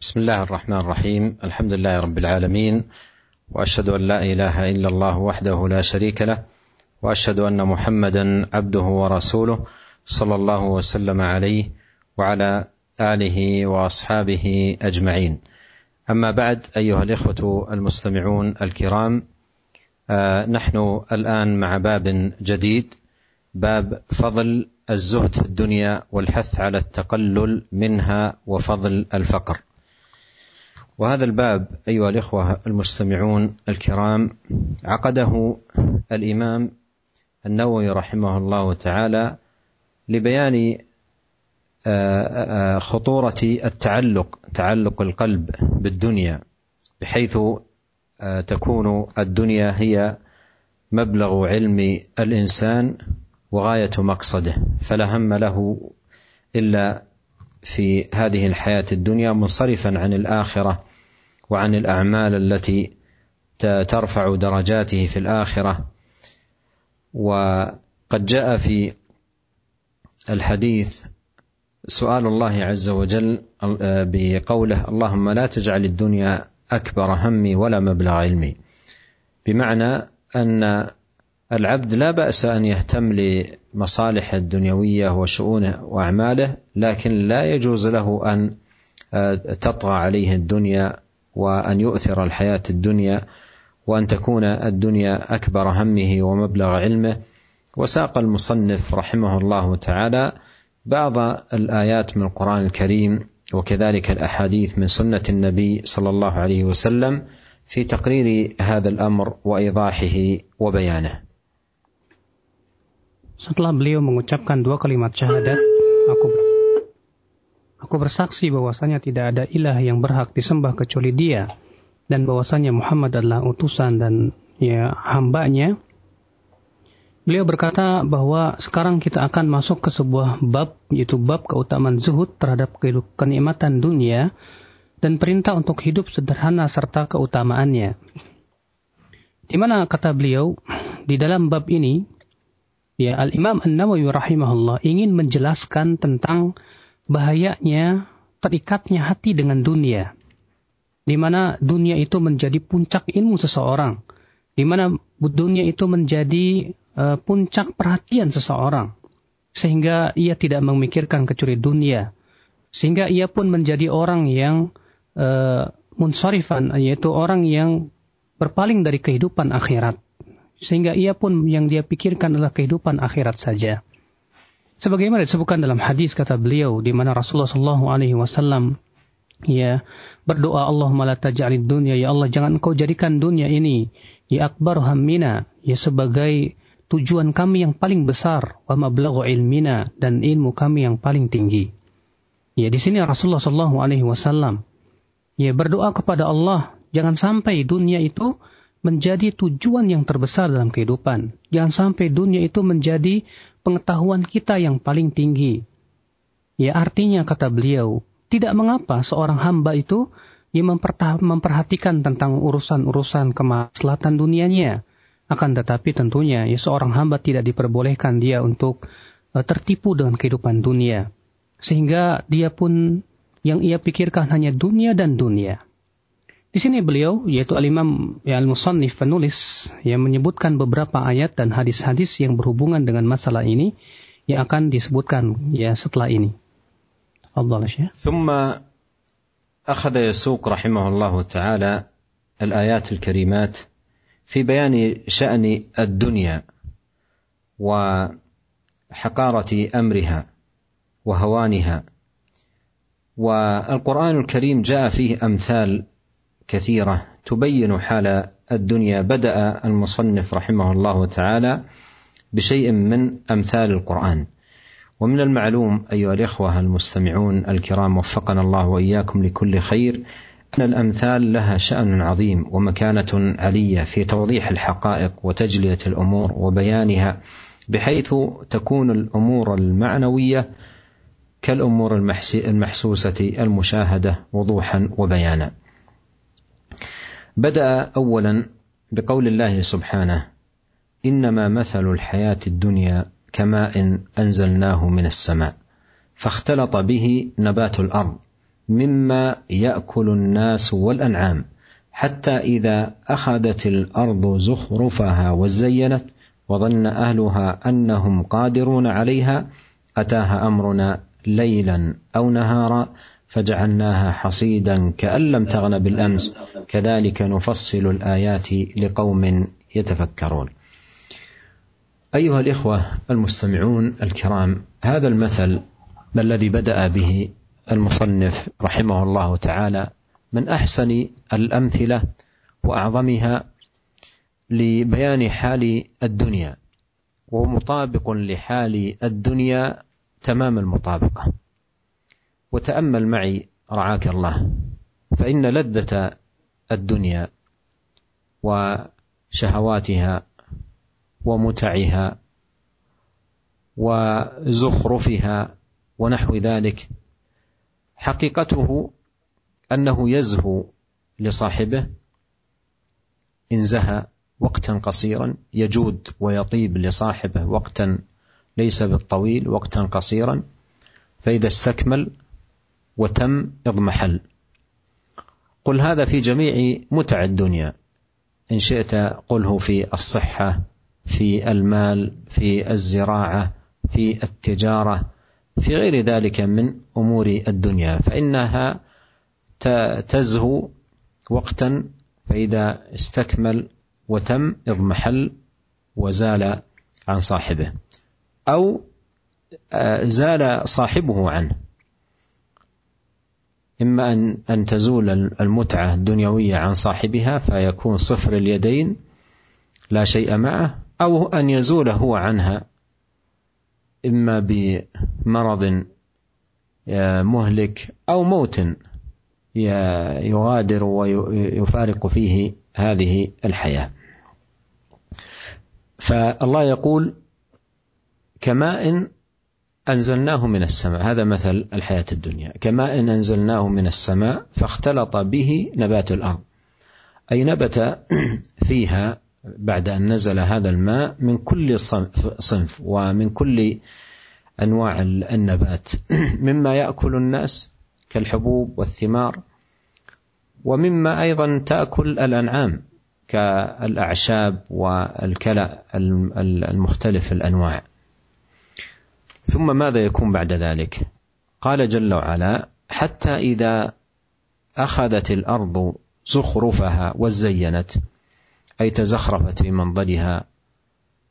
بسم الله الرحمن الرحيم. الحمد لله رب العالمين. وأشهد أن لا إله إلا الله وحده لا شريك له. وأشهد أن محمدا عبده ورسوله صلى الله وسلم عليه وعلى آله وأصحابه أجمعين. أما بعد أيها الإخوة المستمعون الكرام آه، نحن الآن مع باب جديد باب فضل الزهد في الدنيا والحث على التقلل منها وفضل الفقر. وهذا الباب أيها الإخوة المستمعون الكرام عقده الإمام النووي رحمه الله تعالى لبيان آه، آه، خطورة التعلق تعلق القلب بالدنيا بحيث آه، تكون الدنيا هي مبلغ علم الإنسان وغاية مقصده فلا هم له إلا في هذه الحياة الدنيا منصرفا عن الآخرة وعن الأعمال التي ترفع درجاته في الآخرة. وقد جاء في الحديث سؤال الله عز وجل بقوله اللهم لا تجعل الدنيا أكبر همي ولا مبلغ علمي بمعنى أن العبد لا بأس أن يهتم لمصالح الدنيوية وشؤونه واعماله لكن لا يجوز له أن تطغى عليه الدنيا وأن يؤثر الحياة الدنيا وأن تكون الدنيا أكبر همه ومبلغ علمه وساق المصنف رحمه الله تعالى بعض الآيات من القرآن الكريم وكذلك الأحاديث من سنة النبي صلى الله عليه وسلم في تقرير هذا الأمر وإيضاحه وبيانه. Setelah beliau mengucapkan dua kalimat syahadat, aku aku bersaksi bahwasanya tidak ada ilah yang berhak disembah kecuali Dia dan bahwasanya Muhammad adalah utusan dan ya hambanya. Beliau berkata bahwa sekarang kita akan masuk ke sebuah bab yaitu bab keutamaan zuhud terhadap kenikmatan dunia dan perintah untuk hidup sederhana serta keutamaannya. Di mana kata beliau di dalam bab ini Ya, Al-Imam An-Nawawi rahimahullah ingin menjelaskan tentang bahayanya terikatnya hati dengan dunia. Di mana dunia itu menjadi puncak ilmu seseorang. Di mana dunia itu menjadi uh, puncak perhatian seseorang. Sehingga ia tidak memikirkan kecuali dunia. Sehingga ia pun menjadi orang yang uh, munsarifan, yaitu orang yang berpaling dari kehidupan akhirat sehingga ia pun yang dia pikirkan adalah kehidupan akhirat saja. Sebagaimana disebutkan dalam hadis kata beliau di mana Rasulullah Shallallahu Alaihi Wasallam ya berdoa Allahumma la taj'alid dunya ya Allah jangan engkau jadikan dunia ini ya akbar hammina ya sebagai tujuan kami yang paling besar wa mablaghu ilmina dan ilmu kami yang paling tinggi. Ya di sini Rasulullah Shallallahu Alaihi Wasallam ya berdoa kepada Allah jangan sampai dunia itu menjadi tujuan yang terbesar dalam kehidupan. Jangan sampai dunia itu menjadi pengetahuan kita yang paling tinggi. Ya artinya kata beliau, tidak mengapa seorang hamba itu yang memperhatikan tentang urusan-urusan kemaslahatan dunianya. Akan tetapi tentunya ya seorang hamba tidak diperbolehkan dia untuk uh, tertipu dengan kehidupan dunia. Sehingga dia pun yang ia pikirkan hanya dunia dan dunia. Di sini beliau yaitu Al-Imam ya, Al-Musannif penulis yang menyebutkan beberapa ayat dan hadis-hadis yang berhubungan dengan masalah ini yang akan disebutkan ya setelah ini. Allah ya. ثم أخذ يسوق رحمه الله تعالى الآيات الكريمات في بيان شأن الدنيا وحقارة أمرها وهوانها والقرآن الكريم جاء فيه أمثال كثيرة تبين حال الدنيا بدأ المصنف رحمه الله تعالى بشيء من أمثال القرآن. ومن المعلوم أيها الإخوة المستمعون الكرام وفقنا الله وإياكم لكل خير أن الأمثال لها شأن عظيم ومكانة علية في توضيح الحقائق وتجلية الأمور وبيانها بحيث تكون الأمور المعنوية كالأمور المحسوسة المشاهدة وضوحا وبيانا. بدأ اولا بقول الله سبحانه إنما مثل الحياة الدنيا كماء أنزلناه من السماء فاختلط به نبات الأرض مما يأكل الناس والأنعام حتى إذا أخذت الأرض زخرفها وزينت وظن أهلها أنهم قادرون عليها أتاها أمرنا ليلا أو نهارا فجعلناها حصيدا كأن لم تغن بالأمس. كذلك نفصل الآيات لقوم يتفكرون. أيها الإخوة المستمعون الكرام هذا المثل الذي بدأ به المصنف رحمه الله تعالى من أحسن الأمثلة وأعظمها لبيان حال الدنيا ومطابق لحال الدنيا تمام المطابقة. وتأمل معي رعاك الله. فإن لذة الدنيا وشهواتها ومتعها وزخرفها ونحو ذلك حقيقته أنه يزهو لصاحبه. إن زهى وقتا قصيرا يجود ويطيب لصاحبه وقتا ليس بالطويل وقتا قصيرا. فإذا استكمل وتم إضمحل. قل هذا في جميع متع الدنيا. إن شئت قله في الصحة في المال في الزراعة في التجارة في غير ذلك من أمور الدنيا. فإنها تزهو وقتا فإذا استكمل وتم إضمحل وزال عن صاحبه. أو زال صاحبه عنه. إما أن أن تزول المتعة الدنيوية عن صاحبها فيكون صفر اليدين لا شيء معه أو أن يزول هو عنها إما بمرض مهلك أو موت يغادر ويفارق فيه هذه الحياة. فالله يقول كماء أنزلناه من السماء. هذا مثل الحياة الدنيا. كماء أنزلناه من السماء فاختلط به نبات الأرض. أي نبت فيها بعد أن نزل هذا الماء من كل صنف ومن كل أنواع النبات. مما يأكل الناس كالحبوب والثمار ومما أيضا تأكل الأنعام كالأعشاب والكلأ المختلف الأنواع. ثم ماذا يكون بعد ذلك؟ قال جل وعلا حتى إذا أخذت الأرض زخرفها وزينت أي تزخرفت في منظرها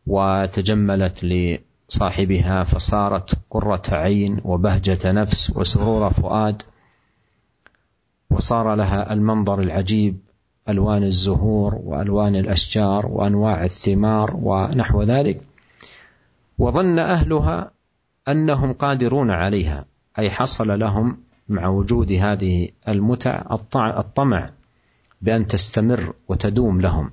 وتجملت لصاحبها فصارت قرة عين وبهجة نفس وسرور فؤاد وصار لها المنظر العجيب ألوان الزهور وألوان الأشجار وأنواع الثمار ونحو ذلك. وظن أهلها أنهم قادرون عليها أي حصل لهم مع وجود هذه المتع الطمع بأن تستمر وتدوم لهم.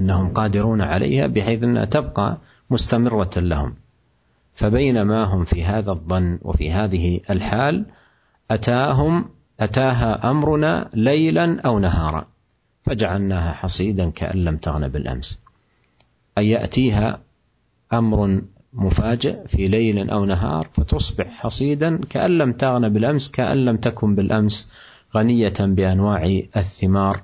أنهم قادرون عليها بحيث أنها تبقى مستمرة لهم. فبينما هم في هذا الظن وفي هذه الحال أتاهم أتاها أمرنا ليلا أو نهارا فجعلناها حصيدا كأن لم تغن بالأمس. اي يأتيها أمر مفاجئ في ليل أو نهار فتصبح حصيدا كأن لم تغن بالأمس كأن لم تكن بالأمس غنية بأنواع الثمار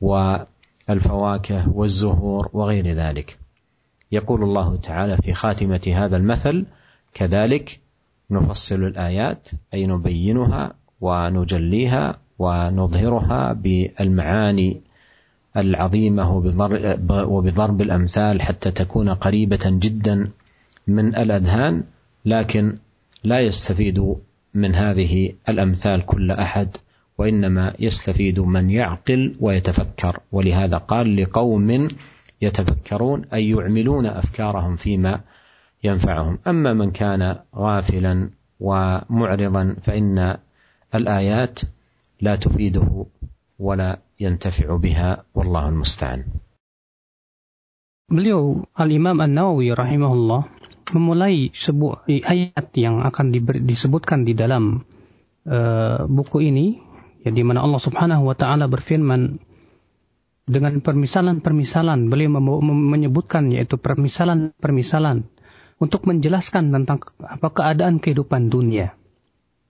والفواكه والزهور وغير ذلك. يقول الله تعالى في خاتمة هذا المثل كذلك نفصل الآيات أي نبينها ونجليها ونظهرها بالمعاني العظيمة وبضرب الأمثال حتى تكون قريبة جدا من الأذهان لكن لا يستفيد من هذه الأمثال كل أحد وإنما يستفيد من يعقل ويتفكر. ولهذا قال لقوم يتفكرون أي يعملون أفكارهم فيما ينفعهم. أما من كان غافلا ومعرضا فإن الآيات لا تفيده ولا ينتفع بها. والله المستعان. Beliau Al-Imam An-Nawawi rahimahullah memulai sebuah ayat yang akan disebutkan di dalam uh, buku ini ya di mana Allah Subhanahu wa taala berfirman dengan permisalan-permisalan beliau menyebutkan yaitu permisalan-permisalan untuk menjelaskan tentang apa keadaan kehidupan dunia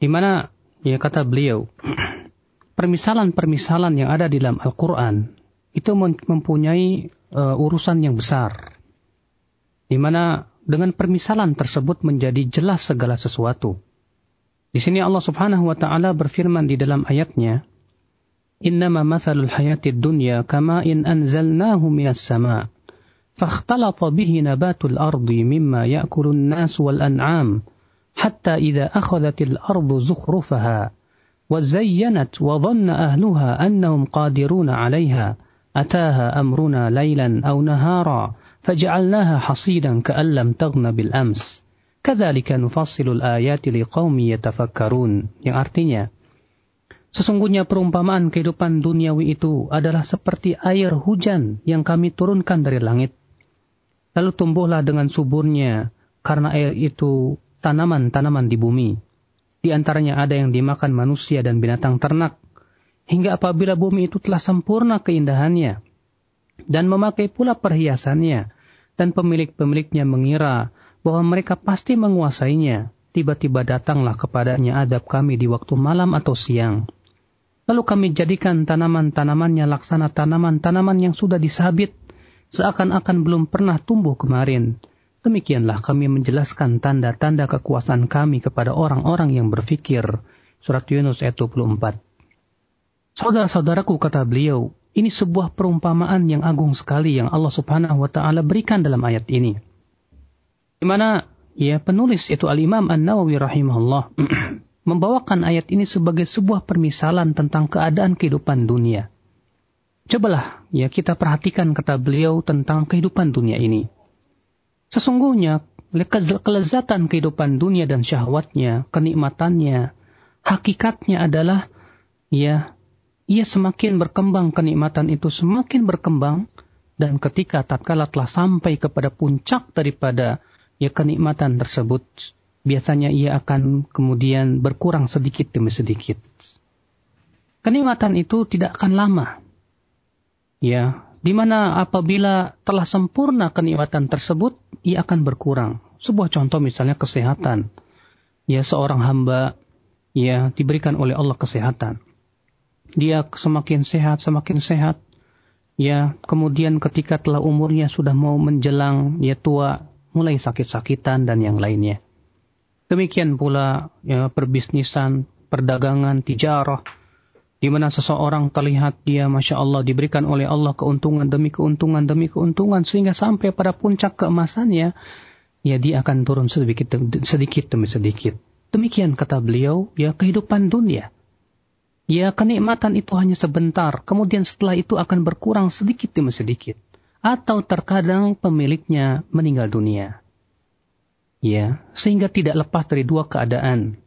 di mana ya kata beliau, permisalan-permisalan yang ada di dalam Al-Quran itu mempunyai uh, urusan yang besar. Di mana dengan permisalan tersebut menjadi jelas segala sesuatu. Di sini Allah Subhanahu wa taala berfirman di dalam ayatnya, "Innama mathalul hayatid dunya kama in anzalnahu minas sama' فاختلط به نبات الأرض مما يأكل الناس والأنعام حتى إذا أخذت الأرض زخرفها وزينت وظن أهلها أنهم قادرون عليها أتاها أمرنا ليلا أو نهارا فجعلناها حصيدا كأن لم تغن بالأمس كذلك نفصل الآيات لقوم يتفكرون yang artinya Sesungguhnya perumpamaan kehidupan duniawi itu adalah seperti air hujan yang kami turunkan dari langit. Lalu tumbuhlah dengan suburnya karena air itu tanaman-tanaman di bumi. Di antaranya ada yang dimakan manusia dan binatang ternak hingga apabila bumi itu telah sempurna keindahannya dan memakai pula perhiasannya. Dan pemilik-pemiliknya mengira bahwa mereka pasti menguasainya. Tiba-tiba datanglah kepadanya adab kami di waktu malam atau siang. Lalu kami jadikan tanaman-tanamannya laksana tanaman-tanaman yang sudah disabit seakan-akan belum pernah tumbuh kemarin. Demikianlah kami menjelaskan tanda-tanda kekuasaan kami kepada orang-orang yang berfikir. Surat Yunus ayat 24 Saudara-saudaraku kata beliau, ini sebuah perumpamaan yang agung sekali yang Allah Subhanahu wa taala berikan dalam ayat ini. Di mana ya penulis yaitu Al-Imam An-Nawawi rahimahullah membawakan ayat ini sebagai sebuah permisalan tentang keadaan kehidupan dunia. Cobalah ya kita perhatikan kata beliau tentang kehidupan dunia ini. Sesungguhnya kelezatan kehidupan dunia dan syahwatnya, kenikmatannya, hakikatnya adalah ya ia semakin berkembang kenikmatan itu semakin berkembang dan ketika tatkala telah sampai kepada puncak daripada ya kenikmatan tersebut biasanya ia akan kemudian berkurang sedikit demi sedikit. Kenikmatan itu tidak akan lama. Ya, di mana apabila telah sempurna kenikmatan tersebut, ia akan berkurang. Sebuah contoh misalnya kesehatan. Ya, seorang hamba ya diberikan oleh Allah kesehatan dia semakin sehat, semakin sehat. Ya, kemudian ketika telah umurnya sudah mau menjelang ya tua, mulai sakit-sakitan dan yang lainnya. Demikian pula ya, perbisnisan, perdagangan, tijarah, di mana seseorang terlihat dia Masya Allah diberikan oleh Allah keuntungan demi keuntungan demi keuntungan sehingga sampai pada puncak keemasannya, ya dia akan turun sedikit, sedikit demi sedikit. Demikian kata beliau, ya kehidupan dunia ya kenikmatan itu hanya sebentar, kemudian setelah itu akan berkurang sedikit demi sedikit. Atau terkadang pemiliknya meninggal dunia. Ya, sehingga tidak lepas dari dua keadaan.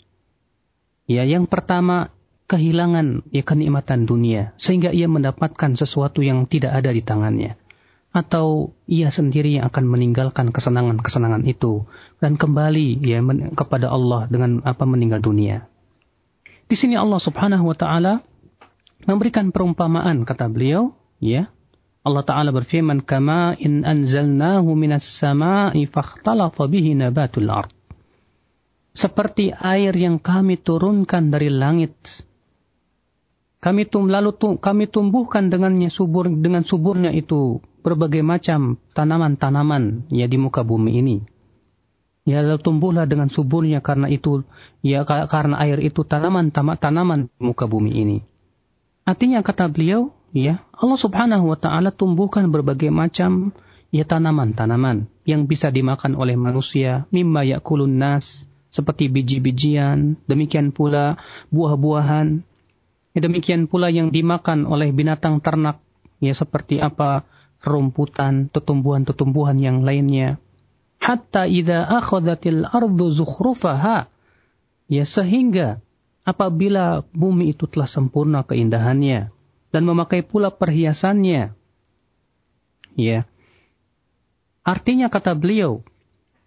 Ya, yang pertama kehilangan ya kenikmatan dunia sehingga ia mendapatkan sesuatu yang tidak ada di tangannya atau ia sendiri yang akan meninggalkan kesenangan-kesenangan itu dan kembali ya kepada Allah dengan apa meninggal dunia. Di sini Allah Subhanahu wa taala memberikan perumpamaan kata beliau, ya. Allah taala berfirman, "Kama in anzalnahu minas sama'i fakhtalata bihi nabatul ard." Seperti air yang kami turunkan dari langit. Kami tum lalu tum, kami tumbuhkan dengannya subur dengan suburnya itu berbagai macam tanaman-tanaman ya di muka bumi ini. Ya lalu tumbuhlah dengan suburnya karena itu. Ya karena air itu tanaman tanaman muka bumi ini. Artinya kata beliau, ya Allah Subhanahu wa taala tumbuhkan berbagai macam ya tanaman-tanaman yang bisa dimakan oleh manusia, mimma yakulun nas seperti biji-bijian, demikian pula buah-buahan, ya, demikian pula yang dimakan oleh binatang ternak, ya seperti apa rumputan, tumbuhan-tumbuhan yang lainnya hatta idza akhadhatil ardu zukhrufaha. Ya sehingga apabila bumi itu telah sempurna keindahannya dan memakai pula perhiasannya. Ya. Artinya kata beliau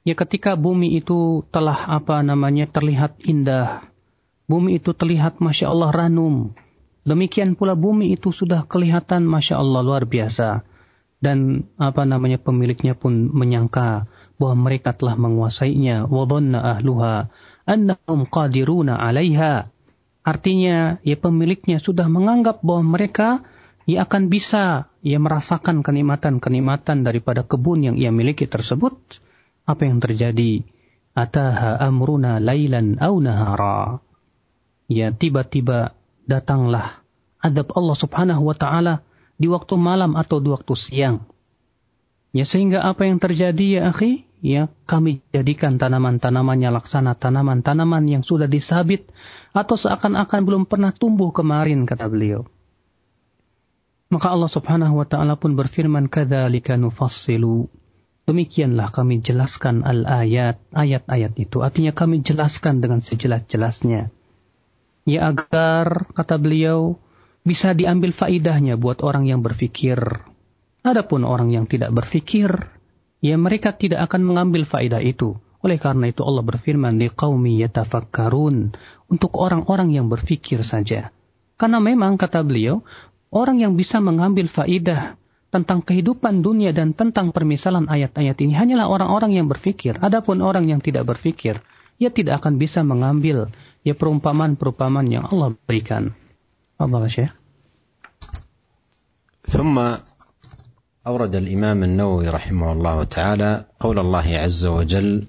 ya ketika bumi itu telah apa namanya terlihat indah bumi itu terlihat masya Allah ranum demikian pula bumi itu sudah kelihatan masya Allah luar biasa dan apa namanya pemiliknya pun menyangka bahwa mereka telah menguasainya wa dhanna ahluha annahum qadiruna 'alaiha Artinya, ya pemiliknya sudah menganggap bahwa mereka ia akan bisa ia merasakan kenikmatan-kenikmatan daripada kebun yang ia miliki tersebut. Apa yang terjadi? Ataha amruna lailan au nahara. Ya tiba-tiba datanglah adab Allah Subhanahu wa taala di waktu malam atau di waktu siang. Ya sehingga apa yang terjadi ya akhi? Ya kami jadikan tanaman-tanamannya laksana tanaman-tanaman yang sudah disabit atau seakan-akan belum pernah tumbuh kemarin kata beliau. Maka Allah Subhanahu wa taala pun berfirman kadzalika nufassilu Demikianlah kami jelaskan al-ayat, ayat-ayat itu. Artinya kami jelaskan dengan sejelas-jelasnya. Ya agar, kata beliau, bisa diambil faidahnya buat orang yang berfikir. Adapun orang yang tidak berfikir, ya mereka tidak akan mengambil faidah itu. Oleh karena itu Allah berfirman di qaumi yatafakkarun untuk orang-orang yang berfikir saja. Karena memang kata beliau, Orang yang bisa mengambil faidah tentang kehidupan dunia dan tentang permisalan ayat-ayat ini hanyalah orang-orang yang berfikir. Adapun orang yang tidak berfikir, ia tidak akan bisa mengambil ya perumpamaan-perumpamaan yang Allah berikan. Allah Syekh. ثم أورد الإمام النووي رحمه الله تعالى قول الله عز وجل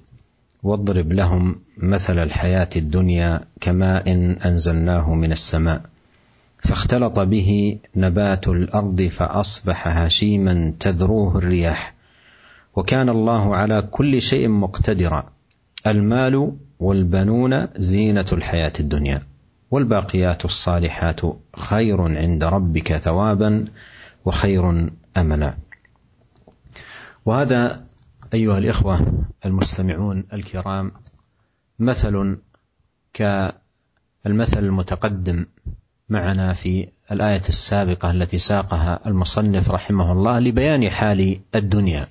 واضرب لهم مثل الحياة الدنيا كماء أنزلناه من السماء فاختلط به نبات الأرض فأصبح هشيما تذروه الرياح وكان الله على كل شيء مقتدرا المال والبنون زينة الحياة الدنيا والباقيات الصالحات خير عند ربك ثوابا وخير أملا. وهذا أيها الإخوة المستمعون الكرام مثل كالمثل المتقدم معنا في الآية السابقة التي ساقها المصنف رحمه الله لبيان حال الدنيا.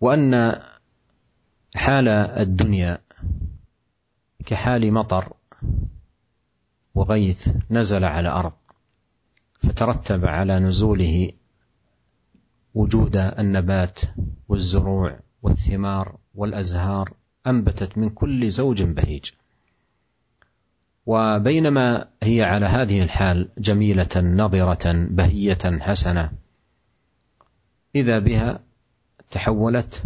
وأن حال الدنيا كحال مطر وغيث نزل على أرض فترتب على نزوله وجود النبات والزروع والثمار والأزهار أنبتت من كل زوج بهيج. وبينما هي على هذه الحال جميلة نضرة بهية حسنة إذا بها تحولت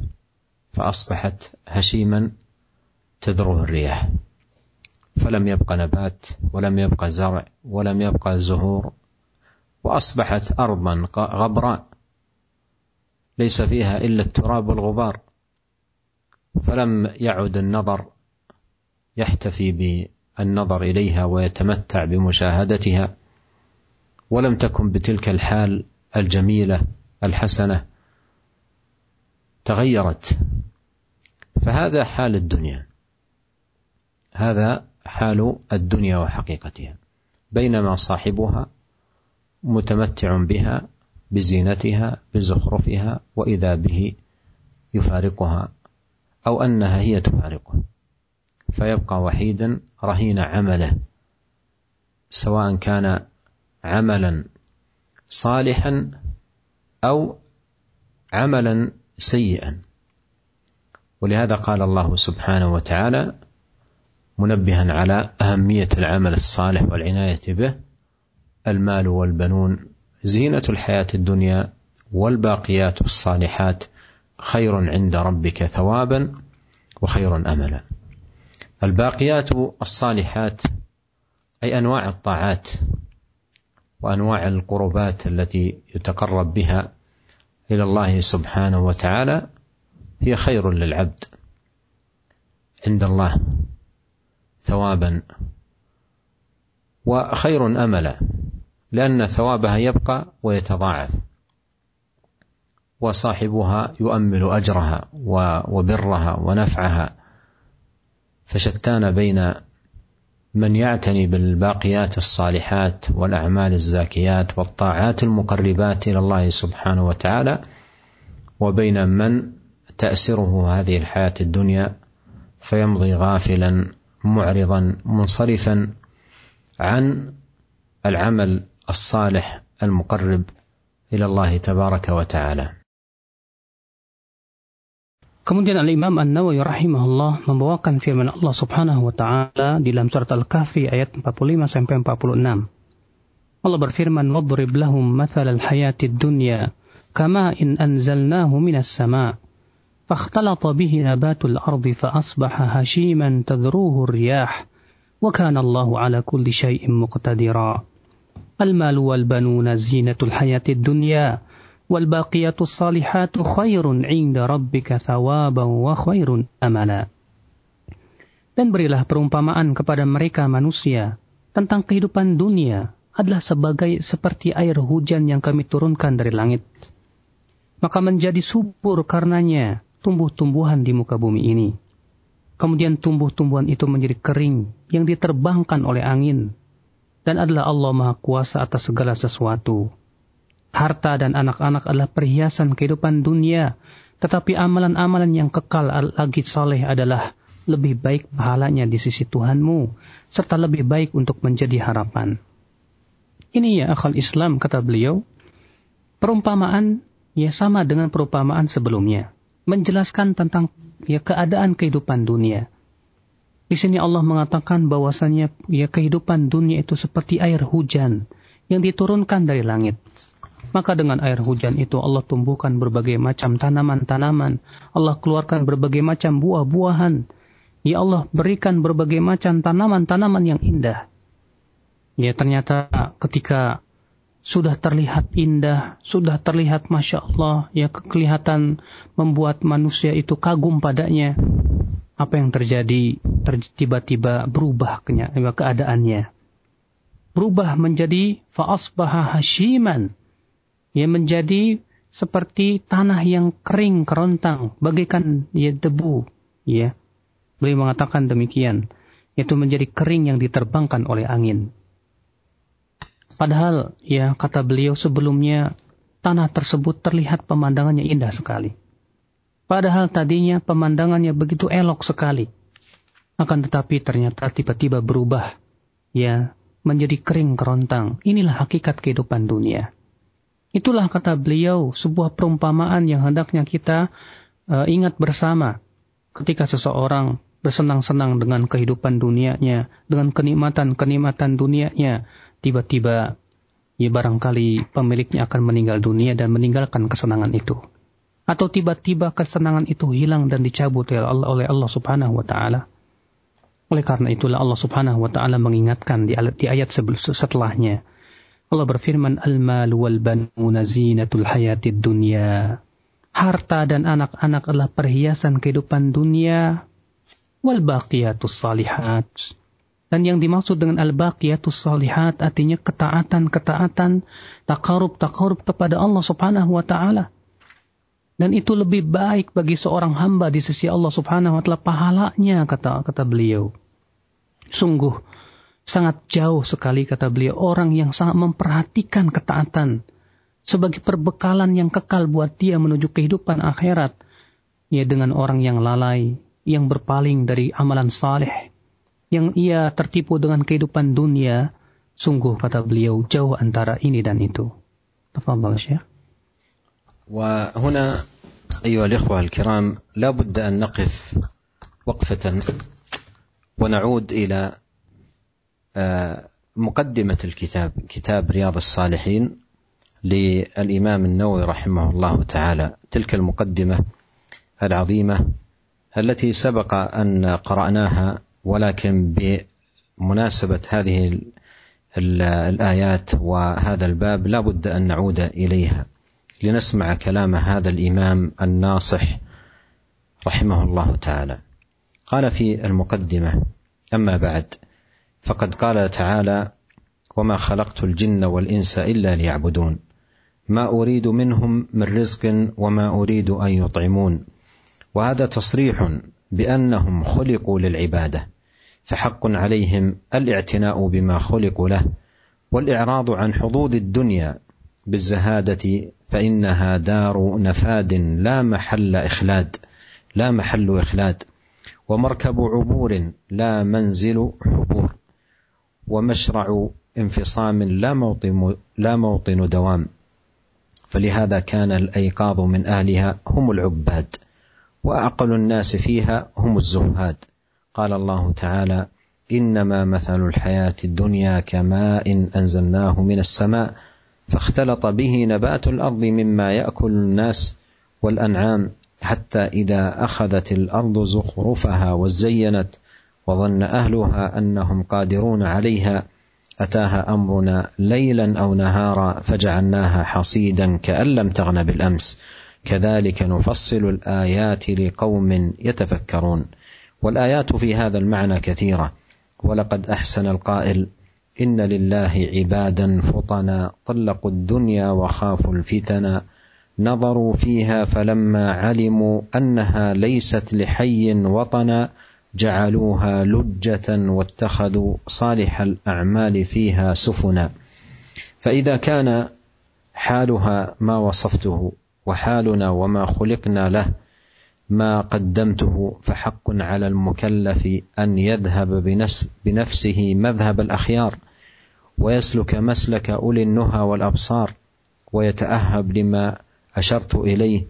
فأصبحت هشيما تذروه الرياح. فلم يبق نبات ولم يبق زرع ولم يبق زهور وأصبحت أرضا غبراء. ليس فيها إلا التراب والغبار. فلم يعد النظر يحتفي النظر إليها ويتمتع بمشاهدتها ولم تكن بتلك الحال الجميلة الحسنة تغيرت. فهذا حال الدنيا هذا حال الدنيا وحقيقتها بينما صاحبها متمتع بها بزينتها بزخرفها وإذا به يفارقها أو أنها هي تفارقه. فيبقى وحيدا رهين عمله سواء كان عملا صالحا أو عملا سيئا. ولهذا قال الله سبحانه وتعالى منبها على أهمية العمل الصالح والعناية به المال والبنون زينة الحياة الدنيا والباقيات الصالحات خير عند ربك ثوابا وخير املا. الباقيات الصالحات أي أنواع الطاعات وأنواع القربات التي يتقرب بها إلى الله سبحانه وتعالى هي خير للعبد عند الله ثوابا وخير املا. لأن ثوابها يبقى ويتضاعف وصاحبها يؤمل أجرها وبرها ونفعها. فشتان بين من يعتني بالباقيات الصالحات والأعمال الزاكيات والطاعات المقربات إلى الله سبحانه وتعالى وبين من تأسره هذه الحياة الدنيا فيمضي غافلا معرضا منصرفا عن العمل الصالح المقرب إلى الله تبارك وتعالى Kemudian Al-Imam An-Nawawi rahimahullah membawakan firman Allah Subhanahu wa taala di dalam surat Al-Kahfi ayat 45 sampai 46. Allah berfirman, "Wadrib lahum mathal al-hayatid dunya kama in anzalnahu minas sama' فاختلط به نبات الأرض فأصبح هشيما تذروه الرياح وكان الله على كل شيء مقتدرا المال والبنون زينة الحياة الدنيا والباقيات الصالحات خير عند ربك ثوابا وخير أملا Dan berilah perumpamaan kepada mereka manusia tentang kehidupan dunia adalah sebagai seperti air hujan yang kami turunkan dari langit. Maka menjadi subur karenanya tumbuh-tumbuhan di muka bumi ini. Kemudian tumbuh-tumbuhan itu menjadi kering yang diterbangkan oleh angin. dan adalah Allah Maha Kuasa atas segala sesuatu. Harta dan anak-anak adalah perhiasan kehidupan dunia, tetapi amalan-amalan yang kekal lagi saleh adalah lebih baik pahalanya di sisi Tuhanmu, serta lebih baik untuk menjadi harapan. Ini ya akal Islam, kata beliau, perumpamaan ya sama dengan perumpamaan sebelumnya, menjelaskan tentang ya keadaan kehidupan dunia. Di sini Allah mengatakan bahwasannya ya kehidupan dunia itu seperti air hujan yang diturunkan dari langit. Maka dengan air hujan itu Allah tumbuhkan berbagai macam tanaman-tanaman. Allah keluarkan berbagai macam buah-buahan. Ya Allah berikan berbagai macam tanaman-tanaman yang indah. Ya ternyata ketika sudah terlihat indah, sudah terlihat Masya Allah, ya kelihatan membuat manusia itu kagum padanya. Apa yang terjadi tiba-tiba berubah keadaannya. Berubah menjadi fa'asbaha hashiman. Ya menjadi seperti tanah yang kering kerontang bagaikan ya debu ya. Beliau mengatakan demikian itu menjadi kering yang diterbangkan oleh angin. Padahal ya kata beliau sebelumnya tanah tersebut terlihat pemandangannya indah sekali padahal tadinya pemandangannya begitu elok sekali. Akan tetapi ternyata tiba-tiba berubah. Ya menjadi kering kerontang. Inilah hakikat kehidupan dunia. Itulah kata beliau sebuah perumpamaan yang hendaknya kita uh, ingat bersama. Ketika seseorang bersenang-senang dengan kehidupan dunianya, dengan kenikmatan-kenikmatan dunianya, tiba-tiba ya barangkali pemiliknya akan meninggal dunia dan meninggalkan kesenangan itu. Atau tiba-tiba kesenangan itu hilang dan dicabut oleh Allah, Subhanahu wa taala. Oleh karena itulah Allah Subhanahu wa taala mengingatkan di, di ayat setelahnya, Allah berfirman, Al-mal wal banuna zinatul hayatid dunya. Harta dan anak-anak adalah perhiasan kehidupan dunia. Wal baqiyatus salihat. Dan yang dimaksud dengan al-baqiyatus salihat artinya ketaatan-ketaatan, takarub-takarub kepada Allah subhanahu wa ta'ala. Dan itu lebih baik bagi seorang hamba di sisi Allah subhanahu wa ta'ala pahalanya, kata kata beliau. Sungguh, sangat jauh sekali kata beliau orang yang sangat memperhatikan ketaatan sebagai perbekalan yang kekal buat dia menuju kehidupan akhirat. Ya dengan orang yang lalai yang berpaling dari amalan saleh yang ia tertipu dengan kehidupan dunia. Sungguh kata beliau jauh antara ini dan itu. Tafadhal syekh وهنا أيها الإخوة الكرام لا بد أن نقف وقفة ونعود إلى مقدمة الكتاب كتاب رياض الصالحين للإمام النووي رحمه الله تعالى. تلك المقدمة العظيمة التي سبق أن قرأناها ولكن بمناسبة هذه الآيات وهذا الباب لا بد أن نعود إليها. لنسمع كلام هذا الإمام الناصح رحمه الله تعالى. قال في المقدمة أما بعد فقد قال تعالى وما خلقت الجن والإنس إلا ليعبدون ما أريد منهم من رزق وما أريد أن يطعمون وهذا تصريح بأنهم خلقوا للعبادة فحق عليهم الاعتناء بما خلقوا له والإعراض عن حظوظ الدنيا بالزهادة فإنها دار نفاد لا محل إخلاد لا محل إخلاد. ومركب عبور لا منزل حبور. ومشرع انفصام لا موطن لا موطن دوام. فلهذا كان الأيقاظ من أهلها هم العباد وأعقل الناس فيها هم الزهاد. قال الله تعالى إنما مثل الحياة الدنيا كماء أنزلناه من السماء. فاختلط به نبات الأرض مما يأكل الناس والأنعام حتى إذا أخذت الأرض زخرفها وزينت وظن أهلها أنهم قادرون عليها أتاها أمرنا ليلا أو نهارا فجعلناها حصيدا كأن لم تغن بالأمس. كذلك نفصل الآيات لقوم يتفكرون. والآيات في هذا المعنى كثيرة. ولقد أحسن القائل إن لله عبادا فطنا طلقوا الدنيا وخافوا الفتنا نظروا فيها فلما علموا أنها ليست لحي وطنا جعلوها لجة واتخذوا صالح الأعمال فيها سفنا. فإذا كان حالها ما وصفته وحالنا وما خلقنا له ما قدمته فحق على المكلف أن يذهب بنفسه مذهب الأخيار. ويسلك مسلك أولي النهى والأبصار ويتأهب لما أشرت إليه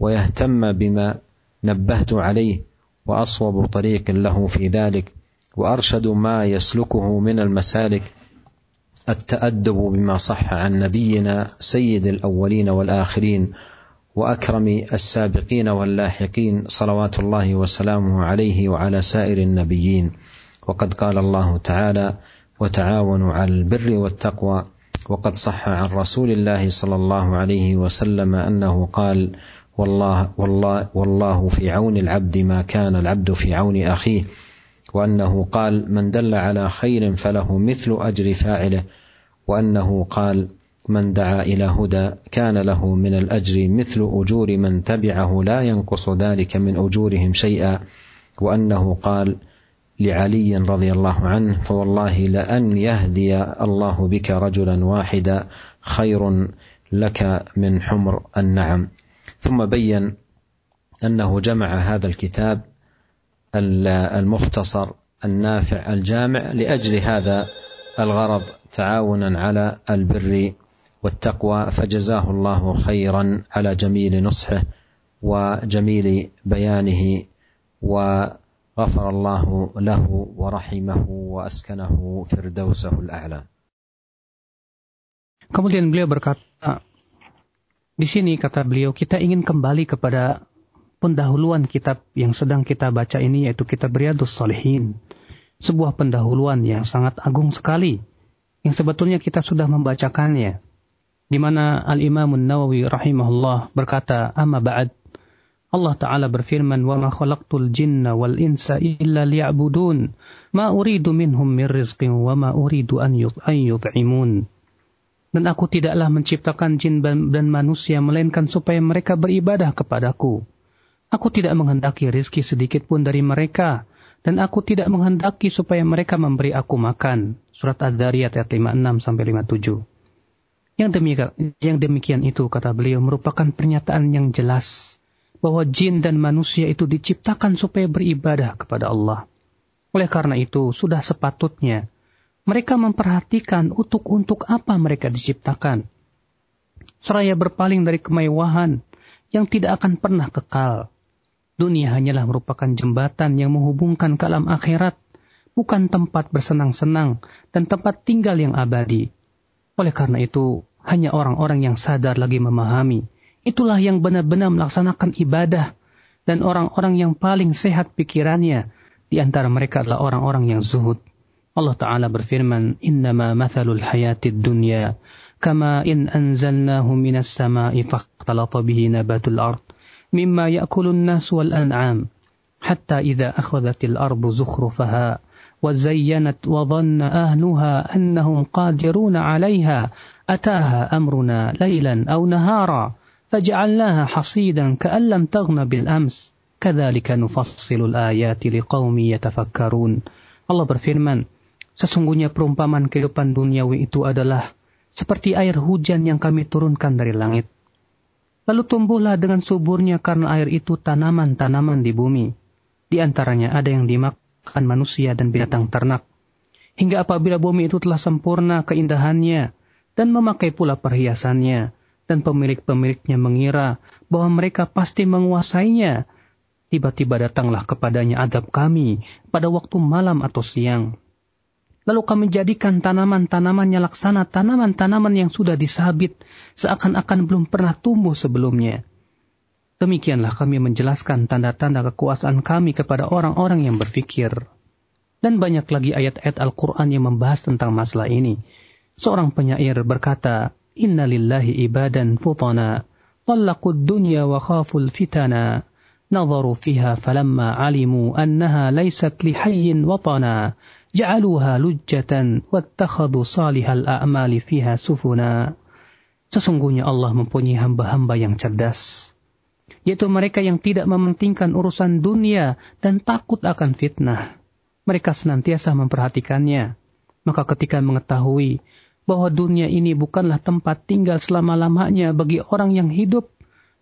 ويهتم بما نبهت عليه وأصوب طريق له في ذلك وأرشد ما يسلكه من المسالك التأدب بما صح عن نبينا سيد الأولين والآخرين وأكرم السابقين واللاحقين صلوات الله وسلامه عليه وعلى سائر النبيين. وقد قال الله تعالى وتعاونوا على البر والتقوى. وقد صح عن رسول الله صلى الله عليه وسلم أنه قال والله والله والله في عون العبد ما كان العبد في عون أخيه. وأنه قال من دل على خير فله مثل أجر فاعله. وأنه قال من دعا إلى هدى كان له من الأجر مثل أجور من تبعه لا ينقص ذلك من أجورهم شيئا. وأنه قال لعلي رضي الله عنه فوالله لأن يهدي الله بك رجلا واحدا خير لك من حمر النعم. ثم بين أنه جمع هذا الكتاب المختصر النافع الجامع لأجل هذا الغرض تعاونا على البر والتقوى فجزاه الله خيرا على جميل نصحه وجميل بيانه وغفر الله له ورحمه واسكنه فردوسه الاعلى. Kemudian beliau berkata, Di sini kata beliau kita ingin kembali kepada pendahuluan kitab yang sedang kita baca ini yaitu kitab Riyadus Salihin. Sebuah pendahuluan yang sangat agung sekali yang sebetulnya kita sudah membacakannya. Di mana Al-Imam Nawawi rahimahullah berkata, "Amma ba'd." Allah Ta'ala berfirman, "Wa ma khalaqtul jinna wal insa illa liya'budun, ma uridu minhum min rizqin wa ma uridu an yut'imun." Dan aku tidaklah menciptakan jin dan manusia melainkan supaya mereka beribadah kepadaku. Aku tidak menghendaki rizki sedikit pun dari mereka, dan aku tidak menghendaki supaya mereka memberi aku makan. Surat Ad-Dariyat ayat 56 sampai 57. Yang demikian, yang demikian itu kata beliau merupakan pernyataan yang jelas bahwa jin dan manusia itu diciptakan supaya beribadah kepada Allah. Oleh karena itu, sudah sepatutnya mereka memperhatikan untuk-untuk apa mereka diciptakan. Seraya berpaling dari kemewahan yang tidak akan pernah kekal. Dunia hanyalah merupakan jembatan yang menghubungkan ke alam akhirat, bukan tempat bersenang-senang dan tempat tinggal yang abadi. Oleh karena itu, hanya orang-orang yang sadar lagi memahami. Itulah yang benar-benar melaksanakan ibadah. Dan orang-orang yang paling sehat pikirannya, di antara mereka adalah orang-orang yang zuhud. Allah Ta'ala berfirman, Innama mathalul hayatid dunya, kama in anzalnahu minas sama'i faqtalata bihi nabatul ard, mimma ya'kulun nas wal an'am, hatta idha akhadatil ardu zukhrufaha, وزينت وظن أهلها أنهم قادرون عليها أتاها أمرنا ليلا أو نهارا فجعلناها حصيدا كأن لم تغن بالأمس كذلك نفصل الآيات لقوم يتفكرون Allah berfirman Sesungguhnya perumpamaan kehidupan duniawi itu adalah seperti air hujan yang kami turunkan dari langit. Lalu tumbuhlah dengan suburnya karena air itu tanaman-tanaman di bumi. Di antaranya ada yang dimakan manusia dan binatang ternak. Hingga apabila bumi itu telah sempurna keindahannya dan memakai pula perhiasannya, dan pemilik-pemiliknya mengira bahwa mereka pasti menguasainya, Tiba-tiba datanglah kepadanya azab kami pada waktu malam atau siang. Lalu kami jadikan tanaman-tanamannya laksana tanaman-tanaman yang sudah disabit seakan-akan belum pernah tumbuh sebelumnya. Demikianlah kami menjelaskan tanda-tanda kekuasaan kami kepada orang-orang yang berfikir. Dan banyak lagi ayat-ayat Al-Quran yang membahas tentang masalah ini. Seorang penyair berkata, Inna lillahi ibadan futana, طلقوا الدنيا وخافوا الفتنا نظروا فيها فلما علموا أنها ليست لحي وطنا جعلوها لجة واتخذوا صالح الأعمال فيها سفنا Sesungguhnya Allah mempunyai hamba-hamba yang cerdas, yaitu mereka yang tidak mementingkan urusan dunia dan takut akan fitnah. Mereka senantiasa memperhatikannya. Maka ketika mengetahui bahwa dunia ini bukanlah tempat tinggal selama-lamanya bagi orang yang hidup,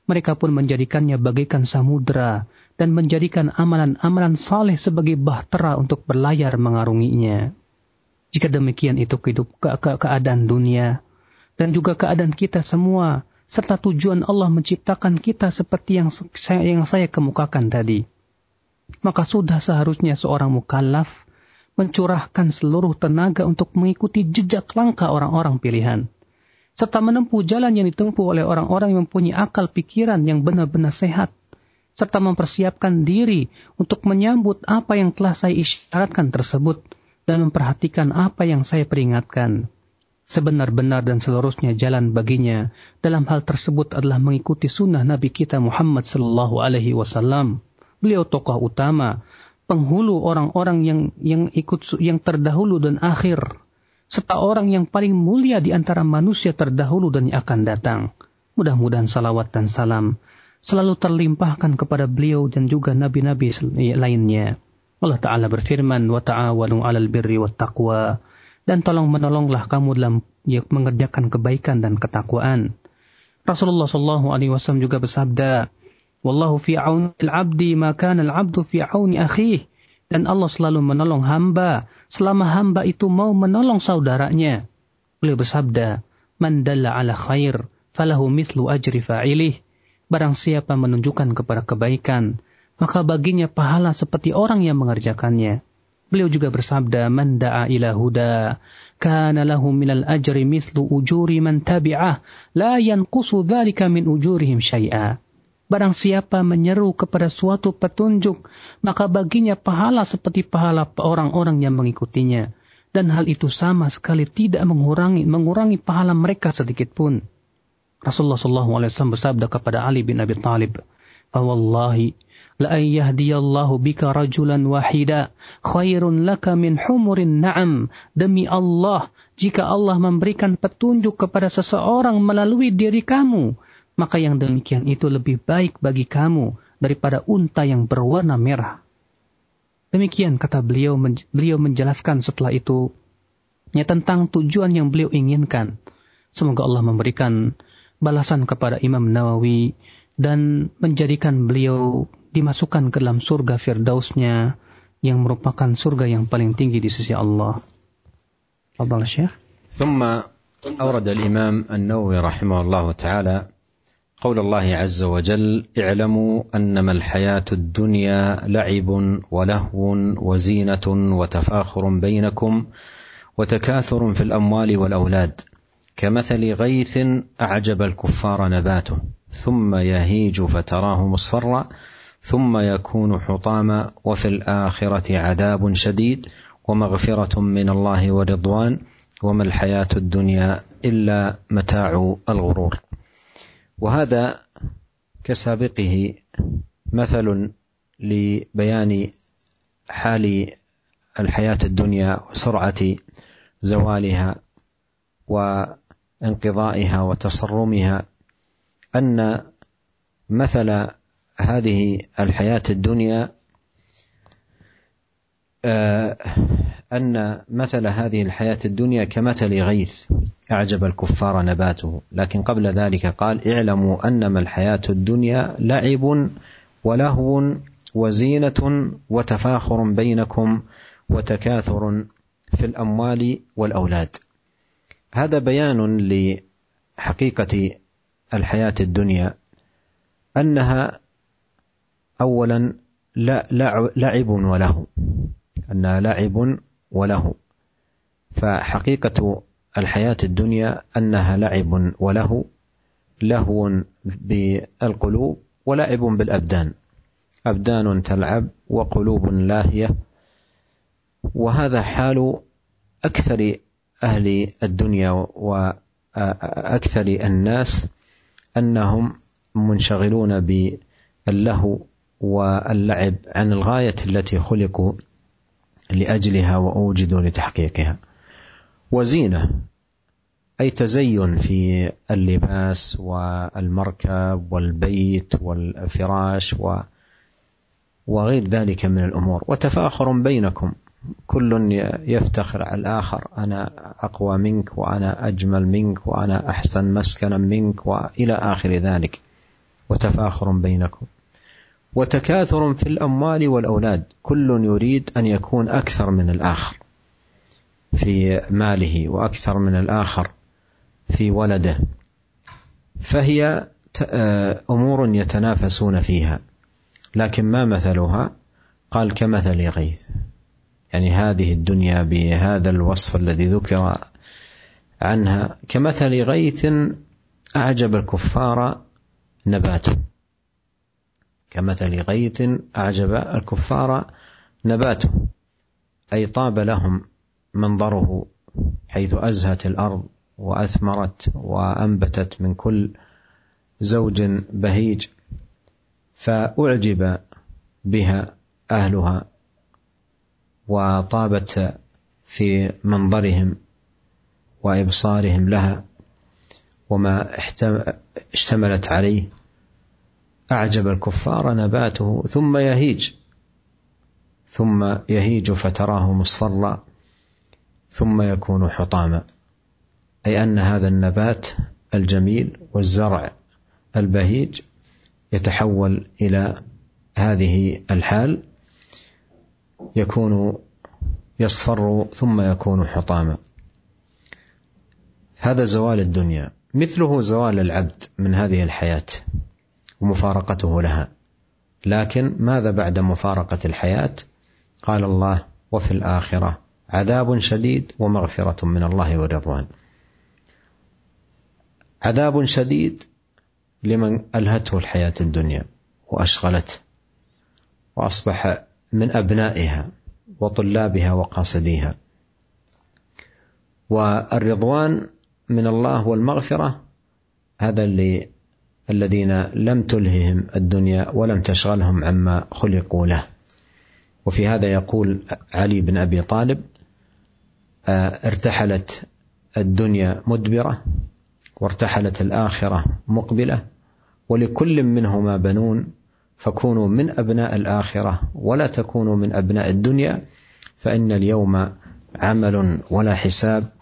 mereka pun menjadikannya bagaikan samudera dan menjadikan amalan-amalan saleh sebagai bahtera untuk berlayar mengarunginya. Jika demikian itu kehidup ke ke keadaan dunia dan juga keadaan kita semua serta tujuan Allah menciptakan kita seperti yang saya, yang saya kemukakan tadi. Maka sudah seharusnya seorang mukallaf mencurahkan seluruh tenaga untuk mengikuti jejak langkah orang-orang pilihan serta menempuh jalan yang ditempuh oleh orang-orang yang mempunyai akal pikiran yang benar-benar sehat, serta mempersiapkan diri untuk menyambut apa yang telah saya isyaratkan tersebut dan memperhatikan apa yang saya peringatkan. Sebenar-benar dan seluruhnya jalan baginya dalam hal tersebut adalah mengikuti sunnah Nabi kita Muhammad Sallallahu Alaihi Wasallam. Beliau tokoh utama, penghulu orang-orang yang yang ikut yang terdahulu dan akhir serta orang yang paling mulia di antara manusia terdahulu dan yang akan datang. Mudah-mudahan salawat dan salam selalu terlimpahkan kepada beliau dan juga nabi-nabi lainnya. Allah Ta'ala berfirman, wa ta'awanu alal birri wa taqwa. Dan tolong menolonglah kamu dalam mengerjakan kebaikan dan ketakwaan. Rasulullah Sallallahu Alaihi Wasallam juga bersabda, Wallahu fi auni al-abdi maka al-abdu fi auni akhih. Dan Allah selalu menolong hamba selama hamba itu mau menolong saudaranya. Beliau bersabda, Man dalla ala khair, falahu mithlu ajri fa'ilih. Barang siapa menunjukkan kepada kebaikan, maka baginya pahala seperti orang yang mengerjakannya. Beliau juga bersabda, Man da'a ila huda, kana lahu minal ajri mithlu ujuri man tabi'ah, la yankusu dhalika min ujurihim syai'a. Barang siapa menyeru kepada suatu petunjuk, maka baginya pahala seperti pahala orang-orang yang mengikutinya. Dan hal itu sama sekali tidak mengurangi mengurangi pahala mereka sedikit pun. Rasulullah SAW bersabda kepada Ali bin Abi Talib, "Fawallahi la yahdiyallahu bika rajulan wahida khairun laka min humurin na'am." Demi Allah, jika Allah memberikan petunjuk kepada seseorang melalui diri kamu, maka yang demikian itu lebih baik bagi kamu daripada unta yang berwarna merah. Demikian kata beliau, beliau menjelaskan setelah itu ya, tentang tujuan yang beliau inginkan. Semoga Allah memberikan balasan kepada Imam Nawawi dan menjadikan beliau dimasukkan ke dalam surga Firdausnya yang merupakan surga yang paling tinggi di sisi Allah. Fadal Syekh. ثم أورد الإمام النووي رحمه الله تعالى قول الله عز وجل اعلموا أنما الحياة الدنيا لعب ولهو وزينة وتفاخر بينكم وتكاثر في الأموال والأولاد. كمثل غيث أعجب الكفار نباته ثم يهيج فتراه مصفرا ثم يكون حطاما وفي الآخرة عذاب شديد ومغفرة من الله ورضوان وما الحياة الدنيا إلا متاع الغرور. وهذا كسابقه مثل لبيان حال الحياة الدنيا وسرعة زوالها وانقضائها وتصرمها أن مثل هذه الحياة الدنيا آه، أن مثل هذه الحياة الدنيا كمثل غيث أعجب الكفار نباته. لكن قبل ذلك قال اعلموا أنما الحياة الدنيا لعب ولهو وزينة وتفاخر بينكم وتكاثر في الأموال والأولاد. هذا بيان لحقيقة الحياة الدنيا أنها أولا لعب وله أنها لعب وله. فحقيقة الحياة الدنيا أنها لعب وله لهو بالقلوب ولعب بالأبدان. أبدان تلعب وقلوب لاهية. وهذا حال أكثر أهل الدنيا وأكثر الناس أنهم منشغلون باللهو واللعب عن الغاية التي خلقوا. لأجلها وأوجدوا لتحقيقها. وزينة أي تزين في اللباس والمركب والبيت والفراش وغير ذلك من الأمور. وتفاخر بينكم. كل يفتخر على الآخر. أنا أقوى منك وأنا أجمل منك وأنا أحسن مسكنا منك وإلى آخر ذلك. وتفاخر بينكم. وتكاثر في الأموال والأولاد. كل يريد أن يكون أكثر من الآخر في ماله وأكثر من الآخر في ولده. فهي أمور يتنافسون فيها. لكن ما مثلها؟ قال كمثل غيث. يعني هذه الدنيا بهذا الوصف الذي ذكر عنها. كمثل غيث أعجب الكفار نباته. كمثل غيث أعجب الكفار نباته أي طاب لهم منظره حيث أزهت الأرض وأثمرت وأنبتت من كل زوج بهيج فأعجب بها أهلها وطابت في منظرهم وإبصارهم لها وما اشتملت عليه. أعجب الكفار نباته ثم يهيج. ثم يهيج فتراه مصفرا. ثم يكون حطاما. أي أن هذا النبات الجميل والزرع البهيج يتحول إلى هذه الحال. يكون يصفر ثم يكون حطاما. هذا زوال الدنيا. مثله زوال العبد من هذه الحياة. ومفارقته لها. لكن ماذا بعد مفارقة الحياة؟ قال الله وفي الآخرة عذاب شديد ومغفرة من الله ورضوان. عذاب شديد لمن ألهته الحياة الدنيا وأشغلته وأصبح من أبنائها وطلابها وقاصديها. والرضوان من الله والمغفرة هذا اللي الذين لم تلههم الدنيا ولم تشغلهم عما خلقوا له. وفي هذا يقول علي بن أبي طالب ارتحلت الدنيا مدبرة وارتحلت الآخرة مقبلة ولكل منهما بنون فكونوا من أبناء الآخرة ولا تكونوا من أبناء الدنيا فإن اليوم عمل ولا حساب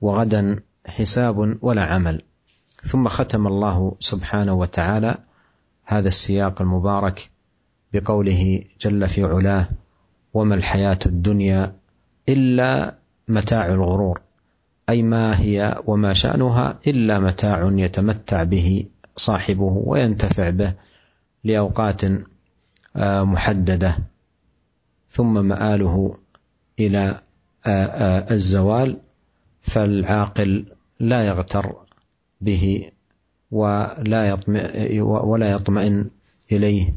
وغدا حساب ولا عمل. ثم ختم الله سبحانه وتعالى هذا السياق المبارك بقوله جل في علاه وما الحياة الدنيا إلا متاع الغرور أي ما هي وما شأنها إلا متاع يتمتع به صاحبه وينتفع به لأوقات محددة ثم مآله إلى الزوال فالعاقل لا يغتر به ولا يطمئن ولا يطمئن إليه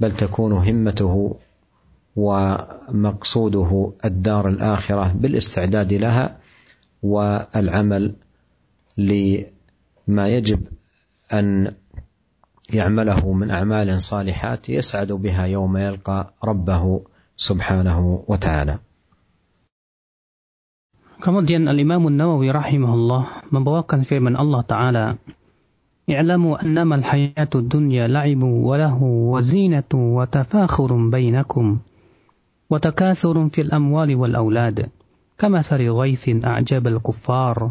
بل تكون همته ومقصوده الدار الآخرة بالاستعداد لها والعمل لما يجب أن يعمله من أعمال صالحات يسعد بها يوم يلقى ربه سبحانه وتعالى. Kemudian Al-Imam Nawawi rahimahullah membawakan firman Allah Ta'ala wa lahu wa zinatu wa tafakhurun bainakum wa takathurun fil amwali wal awlad كمثل غيث أعجب الكفار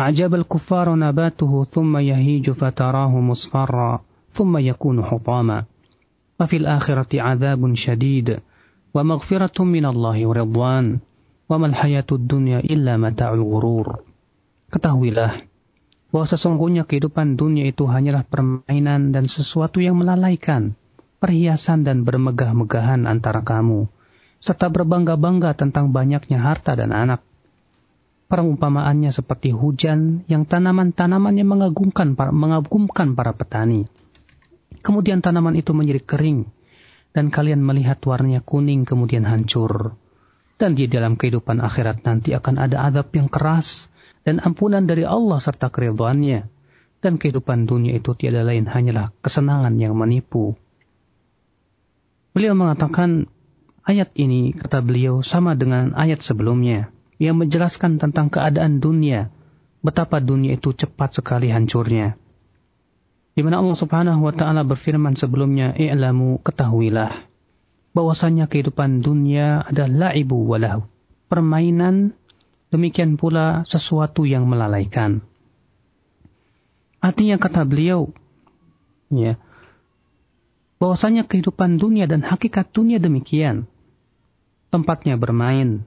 أعجب الكفار نباته ثم يهيج فتراه مصفرا ثم يكون حطاما وفي الآخرة عذاب شديد ومغفرة من الله ورضوان Waman hayatud dunya illa mata'ul gurur. Ketahuilah, bahwa sesungguhnya kehidupan dunia itu hanyalah permainan dan sesuatu yang melalaikan, perhiasan dan bermegah-megahan antara kamu, serta berbangga-bangga tentang banyaknya harta dan anak. Perumpamaannya seperti hujan yang tanaman-tanamannya mengagumkan, mengagumkan para petani. Kemudian tanaman itu menjadi kering, dan kalian melihat warnanya kuning kemudian hancur dan di dalam kehidupan akhirat nanti akan ada adab yang keras dan ampunan dari Allah serta keridhaannya. Dan kehidupan dunia itu tiada lain hanyalah kesenangan yang menipu. Beliau mengatakan ayat ini, kata beliau, sama dengan ayat sebelumnya yang menjelaskan tentang keadaan dunia, betapa dunia itu cepat sekali hancurnya. Di mana Allah Subhanahu wa taala berfirman sebelumnya, "I'lamu ketahuilah bahwasanya kehidupan dunia adalah ibu walahu. Permainan, demikian pula sesuatu yang melalaikan. Artinya kata beliau, ya, bahwasanya kehidupan dunia dan hakikat dunia demikian. Tempatnya bermain.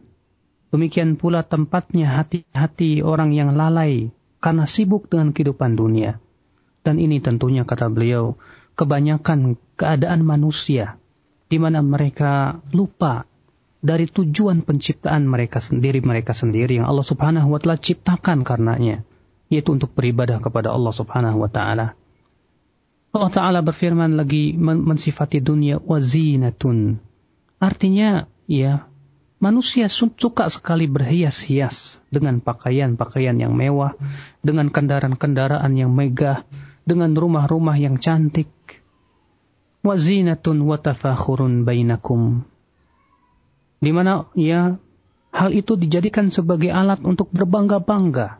Demikian pula tempatnya hati-hati orang yang lalai karena sibuk dengan kehidupan dunia. Dan ini tentunya kata beliau, kebanyakan keadaan manusia di mana mereka lupa dari tujuan penciptaan mereka sendiri mereka sendiri yang Allah Subhanahu wa taala ciptakan karenanya yaitu untuk beribadah kepada Allah Subhanahu wa taala. Allah taala berfirman lagi mensifati dunia wazinatun. Artinya ya manusia suka sekali berhias-hias dengan pakaian-pakaian yang mewah, dengan kendaraan-kendaraan yang megah, dengan rumah-rumah yang cantik, wazinatun bainakum. Di mana ya hal itu dijadikan sebagai alat untuk berbangga-bangga.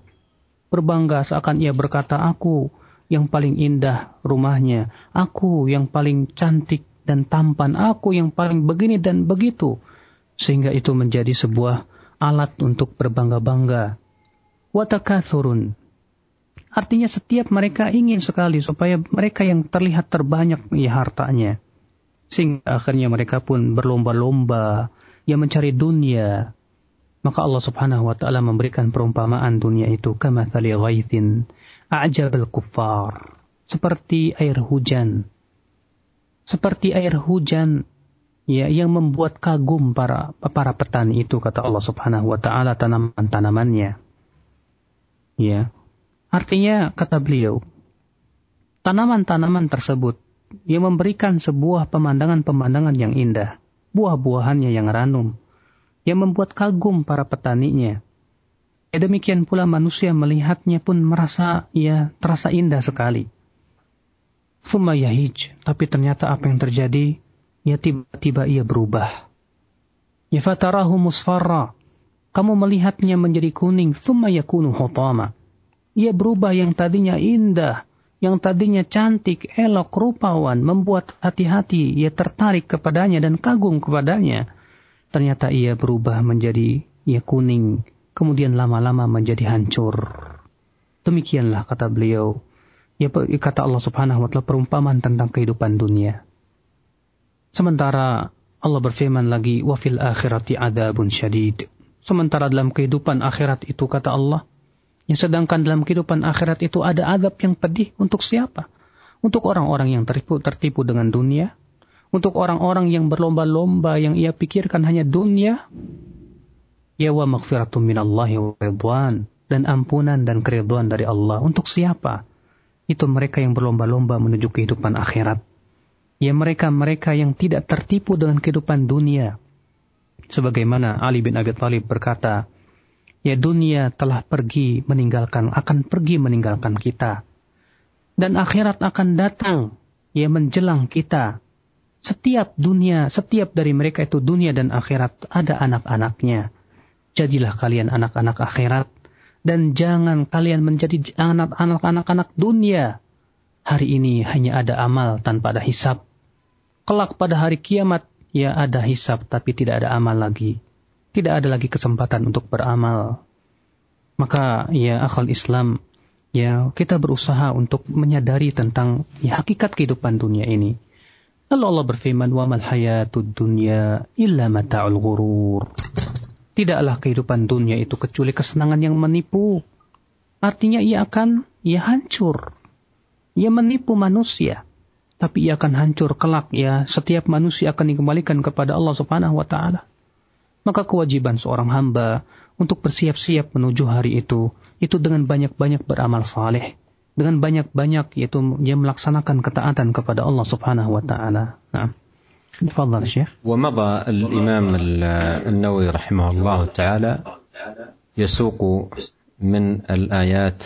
Berbangga seakan ia berkata aku yang paling indah rumahnya, aku yang paling cantik dan tampan, aku yang paling begini dan begitu. Sehingga itu menjadi sebuah alat untuk berbangga-bangga. Watakathurun Artinya setiap mereka ingin sekali supaya mereka yang terlihat terbanyak ya hartanya. Sehingga akhirnya mereka pun berlomba-lomba yang mencari dunia. Maka Allah subhanahu wa ta'ala memberikan perumpamaan dunia itu kama thali ghaithin a'jabal kuffar. Seperti air hujan. Seperti air hujan ya yang membuat kagum para para petani itu kata Allah Subhanahu wa taala tanaman-tanamannya. Ya, Artinya, kata beliau, tanaman-tanaman tersebut yang memberikan sebuah pemandangan-pemandangan yang indah, buah-buahannya yang ranum, yang membuat kagum para petaninya. Ya demikian pula manusia melihatnya pun merasa ya terasa indah sekali. Thumma yahij, tapi ternyata apa yang terjadi? Ya tiba-tiba ia berubah. Ya fatarahu musfarra, kamu melihatnya menjadi kuning, thumma yakunu ia berubah yang tadinya indah, yang tadinya cantik, elok, rupawan, membuat hati-hati, ia tertarik kepadanya dan kagum kepadanya. Ternyata ia berubah menjadi ia kuning, kemudian lama-lama menjadi hancur. Demikianlah kata beliau. Ya, kata Allah Subhanahu wa taala perumpamaan tentang kehidupan dunia. Sementara Allah berfirman lagi, "Wa fil akhirati adzabun syadid." Sementara dalam kehidupan akhirat itu kata Allah, Ya, sedangkan dalam kehidupan akhirat itu ada adab yang pedih untuk siapa? Untuk orang-orang yang tertipu, tertipu dengan dunia, untuk orang-orang yang berlomba-lomba yang ia pikirkan hanya dunia, ya wa maghfiratum minallahi wa ridwan dan ampunan dan keridhaan dari Allah untuk siapa? Itu mereka yang berlomba-lomba menuju kehidupan akhirat. Ya mereka-mereka yang tidak tertipu dengan kehidupan dunia. Sebagaimana Ali bin Abi Thalib berkata, ya dunia telah pergi meninggalkan, akan pergi meninggalkan kita. Dan akhirat akan datang, ya menjelang kita. Setiap dunia, setiap dari mereka itu dunia dan akhirat ada anak-anaknya. Jadilah kalian anak-anak akhirat dan jangan kalian menjadi anak-anak anak-anak dunia. Hari ini hanya ada amal tanpa ada hisap. Kelak pada hari kiamat ya ada hisap tapi tidak ada amal lagi tidak ada lagi kesempatan untuk beramal. Maka ya akal Islam, ya kita berusaha untuk menyadari tentang ya, hakikat kehidupan dunia ini. Lalu Allah berfirman, "Wa mal hayatud dunya illa mata'ul ghurur." Tidaklah kehidupan dunia itu kecuali kesenangan yang menipu. Artinya ia akan ia hancur. Ia menipu manusia. tapi ia akan hancur kelak ya. Setiap manusia akan dikembalikan kepada Allah Subhanahu wa taala. Maka kewajiban seorang hamba untuk bersiap-siap menuju hari itu itu dengan banyak-banyak beramal saleh, dengan banyak-banyak yaitu dia melaksanakan ketaatan kepada Allah Subhanahu wa taala. Nah. تفضل شيخ ومضى الإمام النووي رحمه الله تعالى يسوق من الآيات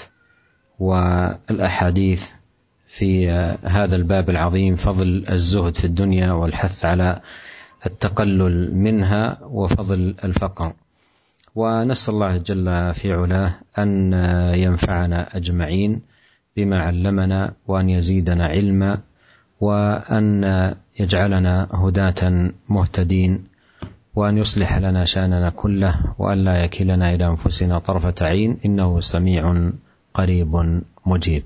والأحاديث في هذا الباب العظيم فضل الزهد في الدنيا والحث على التقلل منها وفضل الفقر. ونسأل الله جل في علاه أن ينفعنا أجمعين بما علمنا وأن يزيدنا علما وأن يجعلنا هداة مهتدين وأن يصلح لنا شأننا كله وأن لا يكلنا إلى أنفسنا طرفة عين إنه سميع قريب مجيب.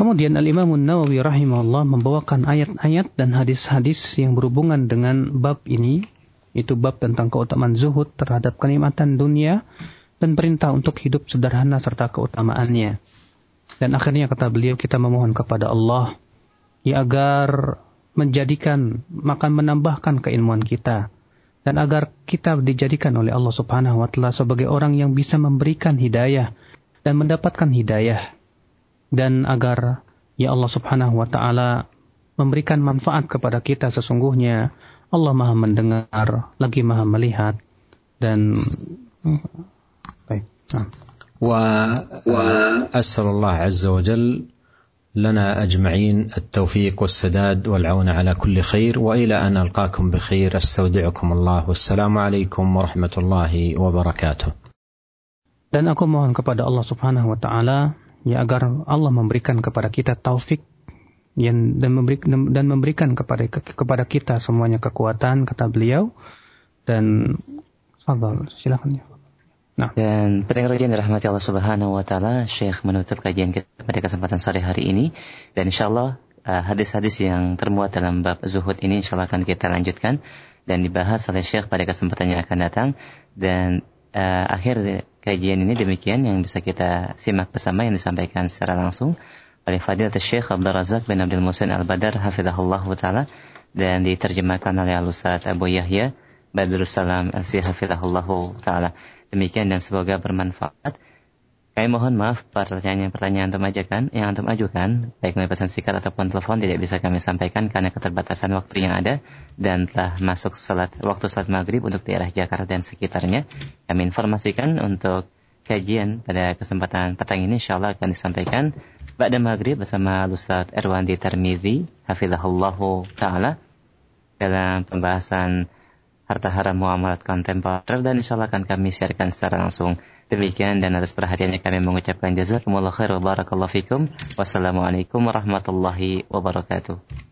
Kemudian Al-Imam Nawawi rahimahullah membawakan ayat-ayat dan hadis-hadis yang berhubungan dengan bab ini, itu bab tentang keutamaan zuhud terhadap kenikmatan dunia dan perintah untuk hidup sederhana serta keutamaannya. Dan akhirnya kata beliau kita memohon kepada Allah ya agar menjadikan makan menambahkan keilmuan kita. Dan agar kita dijadikan oleh Allah Subhanahu wa taala sebagai orang yang bisa memberikan hidayah dan mendapatkan hidayah dan agar ya Allah Subhanahu wa taala memberikan manfaat kepada kita sesungguhnya Allah Maha mendengar lagi Maha melihat dan baik. وأسأل الله عز وجل لنا أجمعين التوفيق والسداد والعون على كل خير وإلى أن ألقاكم بخير أستودعكم الله والسلام عليكم ورحمة الله وبركاته Dan aku mohon kepada Allah Subhanahu wa taala ya agar Allah memberikan kepada kita taufik yang dan, memberi, dan memberikan kepada kepada kita semuanya kekuatan kata beliau dan sabar silakan ya. Nah. Dan pendengar yang dirahmati Allah Subhanahu wa taala, Syekh menutup kajian kita pada kesempatan sore hari ini dan insyaallah uh, hadis-hadis yang termuat dalam bab zuhud ini insyaallah akan kita lanjutkan dan dibahas oleh Syekh pada kesempatan yang akan datang dan uh, akhir kajian ini demikian yang bisa kita simak bersama yang disampaikan secara langsung oleh Fadilat Syekh Abdul Razak bin Abdul Musin Al-Badar hafizahullah taala dan diterjemahkan oleh Al-Ustaz Abu Yahya Badrussalam Al-Si hafizahullah taala. Demikian dan semoga bermanfaat. Kami mohon maaf pertanyaan-pertanyaan antum ajukan, yang antum ajukan, baik melalui pesan singkat ataupun telepon tidak bisa kami sampaikan karena keterbatasan waktu yang ada dan telah masuk salat waktu salat maghrib untuk daerah Jakarta dan sekitarnya. Kami informasikan untuk kajian pada kesempatan petang ini insya Allah akan disampaikan pada maghrib bersama Ustaz Erwandi Tarmizi, hafizahullahu taala dalam pembahasan harta haram muamalat kontemporer dan insya Allah akan kami siarkan secara langsung. Demikian dan atas perhatiannya kami mengucapkan jazakumullah khair wa barakallahu fikum. Wassalamualaikum warahmatullahi wabarakatuh.